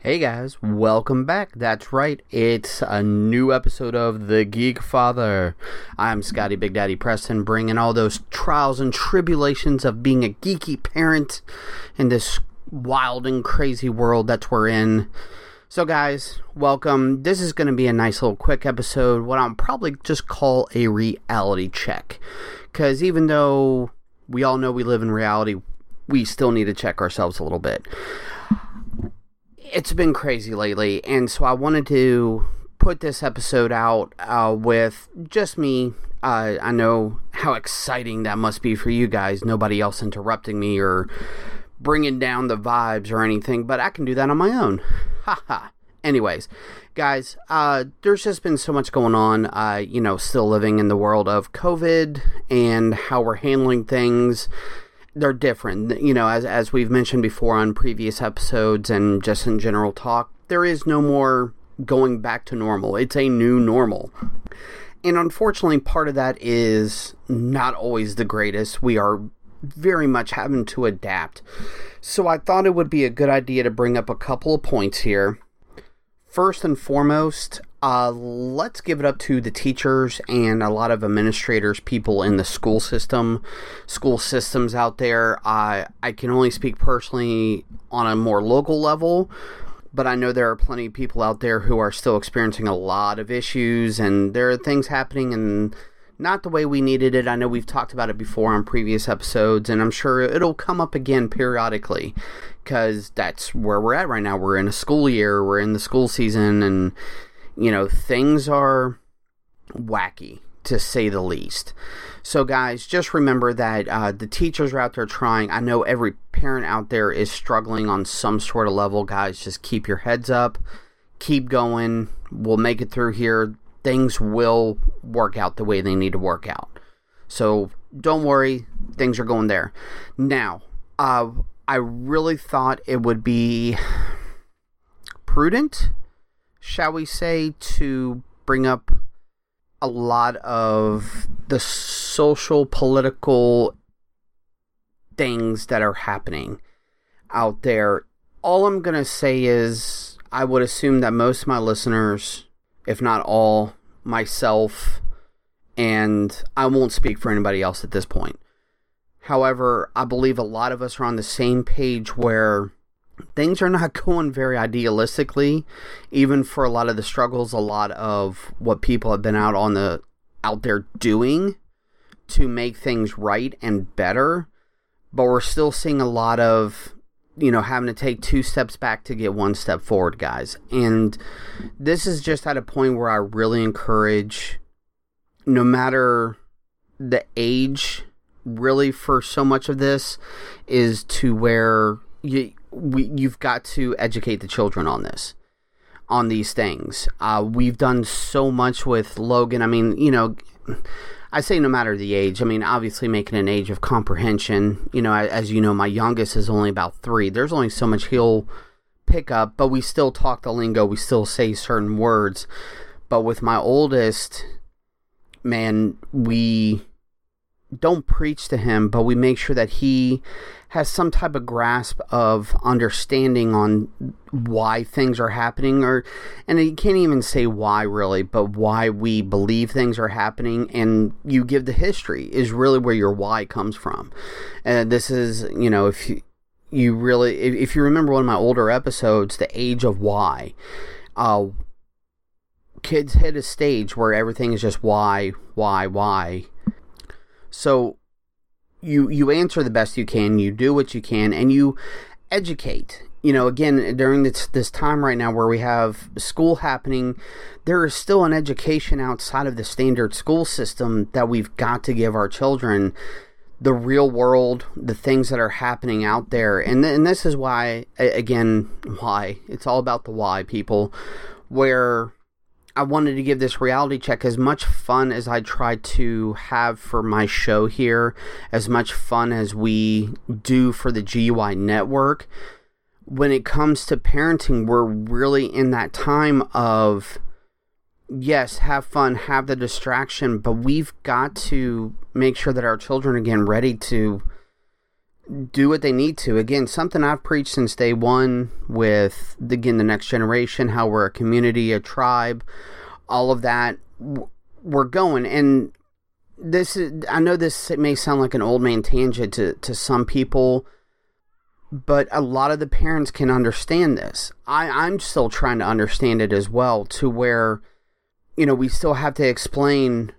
Hey guys, welcome back. That's right, it's a new episode of The Geek Father. I'm Scotty Big Daddy Preston, bringing all those trials and tribulations of being a geeky parent in this wild and crazy world that we're in. So, guys, welcome. This is going to be a nice little quick episode, what I'll probably just call a reality check. Because even though we all know we live in reality, we still need to check ourselves a little bit it's been crazy lately, and so I wanted to put this episode out uh, with just me. Uh, I know how exciting that must be for you guys. Nobody else interrupting me or bringing down the vibes or anything, but I can do that on my own. Haha. Anyways, guys, uh, there's just been so much going on. Uh, you know, still living in the world of COVID and how we're handling things they're different. You know, as as we've mentioned before on previous episodes and just in general talk, there is no more going back to normal. It's a new normal. And unfortunately, part of that is not always the greatest. We are very much having to adapt. So I thought it would be a good idea to bring up a couple of points here. First and foremost, uh, let's give it up to the teachers and a lot of administrators, people in the school system, school systems out there. I I can only speak personally on a more local level, but I know there are plenty of people out there who are still experiencing a lot of issues, and there are things happening and not the way we needed it. I know we've talked about it before on previous episodes, and I'm sure it'll come up again periodically because that's where we're at right now. We're in a school year, we're in the school season, and you know, things are wacky to say the least. So, guys, just remember that uh, the teachers are out there trying. I know every parent out there is struggling on some sort of level. Guys, just keep your heads up, keep going. We'll make it through here. Things will work out the way they need to work out. So, don't worry, things are going there. Now, uh, I really thought it would be prudent shall we say, to bring up a lot of the social political things that are happening out there. All I'm going to say is I would assume that most of my listeners, if not all, myself, and I won't speak for anybody else at this point. However, I believe a lot of us are on the same page where things are not going very idealistically even for a lot of the struggles a lot of what people have been out on the out there doing to make things right and better. But we're still seeing a lot of you know having to take two steps back to get one step forward guys. And this is just at a point where i really encourage no matter the age really for so much of this is to where you we you've got to educate the children on this on these things. Uh, we've done so much with logan. I mean you know i say no matter the age. I mean obviously making an age of comprehension you know as you know my youngest is only about three. There's only so much he'll pick up but we still talk the lingo. We still say certain words. But with my oldest man we don't preach to him, but we make sure that he has some type of grasp of understanding on why things are happening or and you can't even say why really but why we believe things are happening and you give the history is really where your why comes from. And this is you know if you, you really if, if you remember one of my older episodes the age of why uh kids hit a stage where everything is just why why why so you you answer the best you can, you do what you can, and you educate. You know, again, during this this time right now where we have school happening, there is still an education outside of the standard school system that we've got to give our children the real world, the things that are happening out there. And, and this is why, again, why. It's all about the why, people. where I wanted to give this reality check as much fun as I try to have for my show here, as much fun as we do for the GUI network. When it comes to parenting, we're really in that time of yes, have fun, have the distraction, but we've got to make sure that our children are getting ready to do what they need to. Again, something I've preached since day one with again the next generation, how we're a community, a tribe, all of that. We're going, and this is. I know this may sound like an old man tangent to to some people, but a lot of the parents can understand this. I I'm still trying to understand it as well, to where you know, we still have to explain,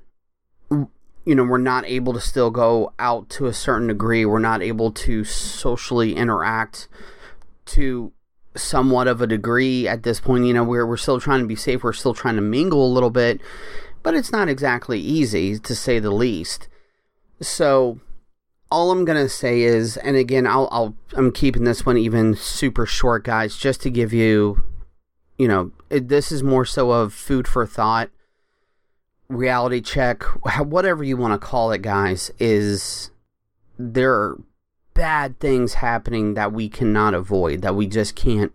you know, we're not able to still go out to a certain degree. We're not able to socially interact to somewhat of a degree at this point. You know, we're, we're still trying to be safe. We're still trying to mingle a little bit, but it's not exactly easy to say the least. So, all I'm gonna say is, and again, I'll, I'll I'm keeping this one even super short, guys, just to give you you know, it, this is more so of food for thought, reality check, whatever you want to call it, guys, is there are bad things happening that we cannot avoid, that we just can't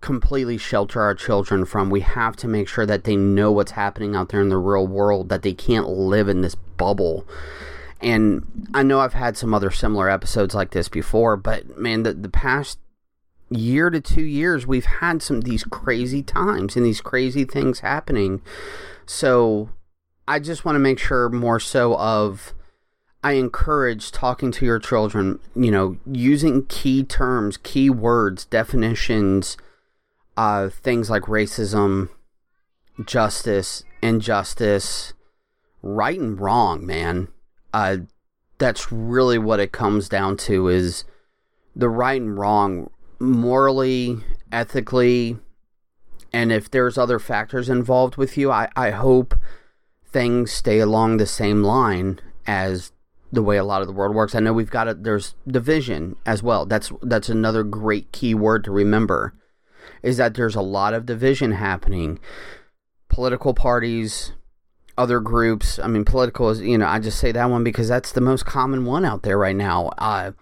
completely shelter our children from. We have to make sure that they know what's happening out there in the real world, that they can't live in this bubble. And I know I've had some other similar episodes like this before, but man, the, the past year to two years, we've had some these crazy times and these crazy things happening. So I just want to make sure more so of I encourage talking to your children, you know, using key terms, key words, definitions, uh, things like racism, justice, injustice, right and wrong, man. Uh, that's really what it comes down to is the right and wrong morally, ethically, and if there's other factors involved with you, I, I hope things stay along the same line as the way a lot of the world works. I know we've got it. There's division as well. That's that's another great key word to remember, is that there's a lot of division happening. Political parties, other groups. I mean, political is you know I just say that one because that's the most common one out there right now. Uh,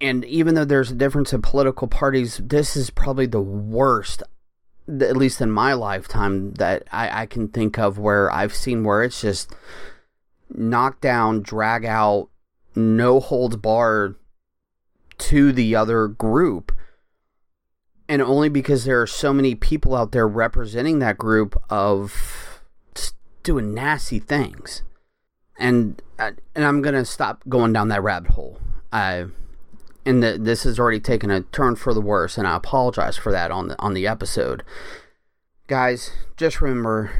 and even though there's a difference in political parties, this is probably the worst, at least in my lifetime, that I, I can think of where I've seen where it's just knock down, drag out, no holds barred to the other group. And only because there are so many people out there representing that group of doing nasty things. And uh, and I'm going to stop going down that rabbit hole. I and the, this has already taken a turn for the worse, and I apologize for that on the on the episode. Guys, just remember,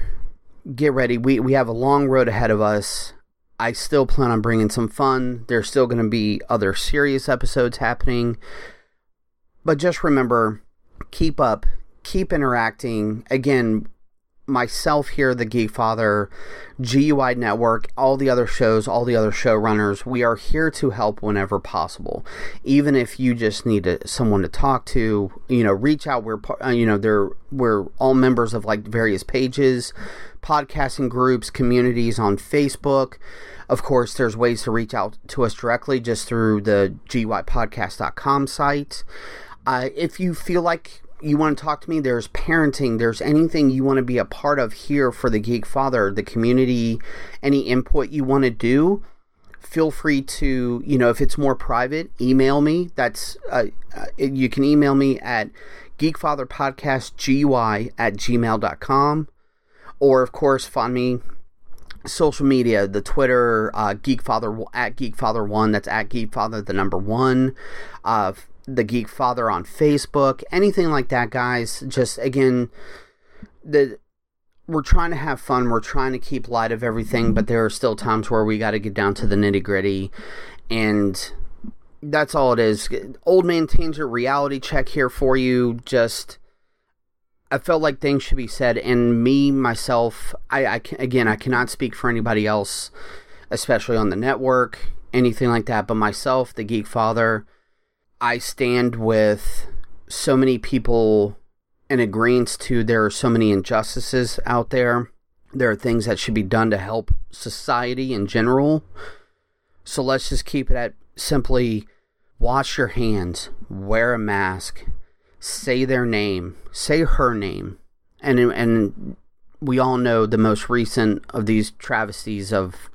get ready. We we have a long road ahead of us. I still plan on bringing some fun. There's still going to be other serious episodes happening, but just remember, keep up, keep interacting. Again, myself here, the Geek Father, GUI Network, all the other shows, all the other showrunners, we are here to help whenever possible. Even if you just need to, someone to talk to, you know, reach out. We're, uh, you know, they're, we're all members of like various pages, podcasting groups, communities on Facebook. Of course, there's ways to reach out to us directly just through the GUIPodcast.com site. Uh, if you feel like you want to talk to me, there's parenting, there's anything you want to be a part of here for the Geek Father, the community, any input you want to do, feel free to, you know, if it's more private, email me. That's, uh, uh, you can email me at geekfatherpodcastgui at gmail.com. Or, of course, find me social media, the Twitter, uh, Geekfather at Geekfather1, that's at Geekfather, the number one. Uh, the Geek Father on Facebook, anything like that, guys. Just again, the we're trying to have fun. We're trying to keep light of everything, but there are still times where we got to get down to the nitty gritty, and that's all it is. Old man tangent reality check here for you. Just I felt like things should be said, and me myself, I, I again, I cannot speak for anybody else, especially on the network, anything like that. But myself, the Geek Father I stand with so many people in agreement to there are so many injustices out there. There are things that should be done to help society in general. So let's just keep it at simply wash your hands, wear a mask, say their name, say her name. And and we all know the most recent of these travesties of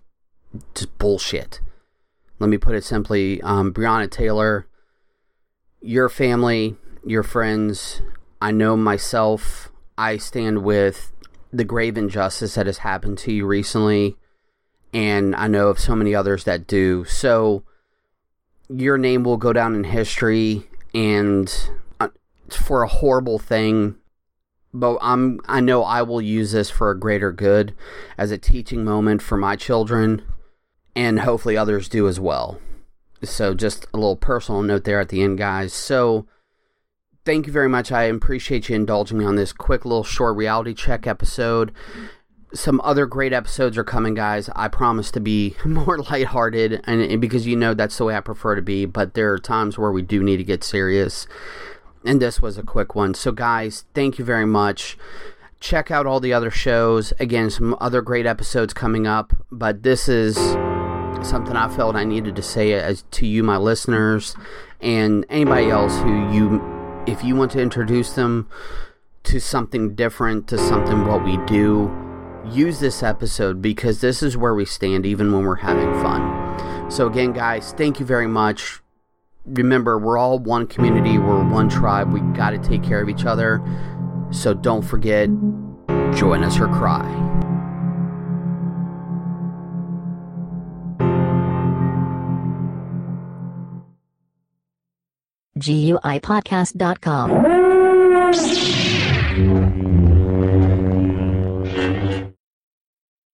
just bullshit. Let me put it simply, um, Breonna Taylor, your family, your friends, I know myself, I stand with the grave injustice that has happened to you recently, and I know of so many others that do. So, your name will go down in history, and uh, for a horrible thing. But I'm I know I will use this for a greater good as a teaching moment for my children and hopefully others do as well. So just a little personal note there at the end guys. So thank you very much. I appreciate you indulging me on this quick little short reality check episode. Some other great episodes are coming, guys. I promise to be more lighthearted, and, and because you know that's the way I prefer to be. But there are times where we do need to get serious, and this was a quick one. So, guys, thank you very much. Check out all the other shows. Again, some other great episodes coming up, but this is something I felt I needed to say as to you, my listeners, and anybody else who you if you want to introduce them to something different, to something what we do, use this episode because this is where we stand even when we're having fun. So, again, guys, thank you very much. Remember, we're all one community, we're one tribe. We got to take care of each other. So, don't forget, join us or cry. GUIPodcast.com.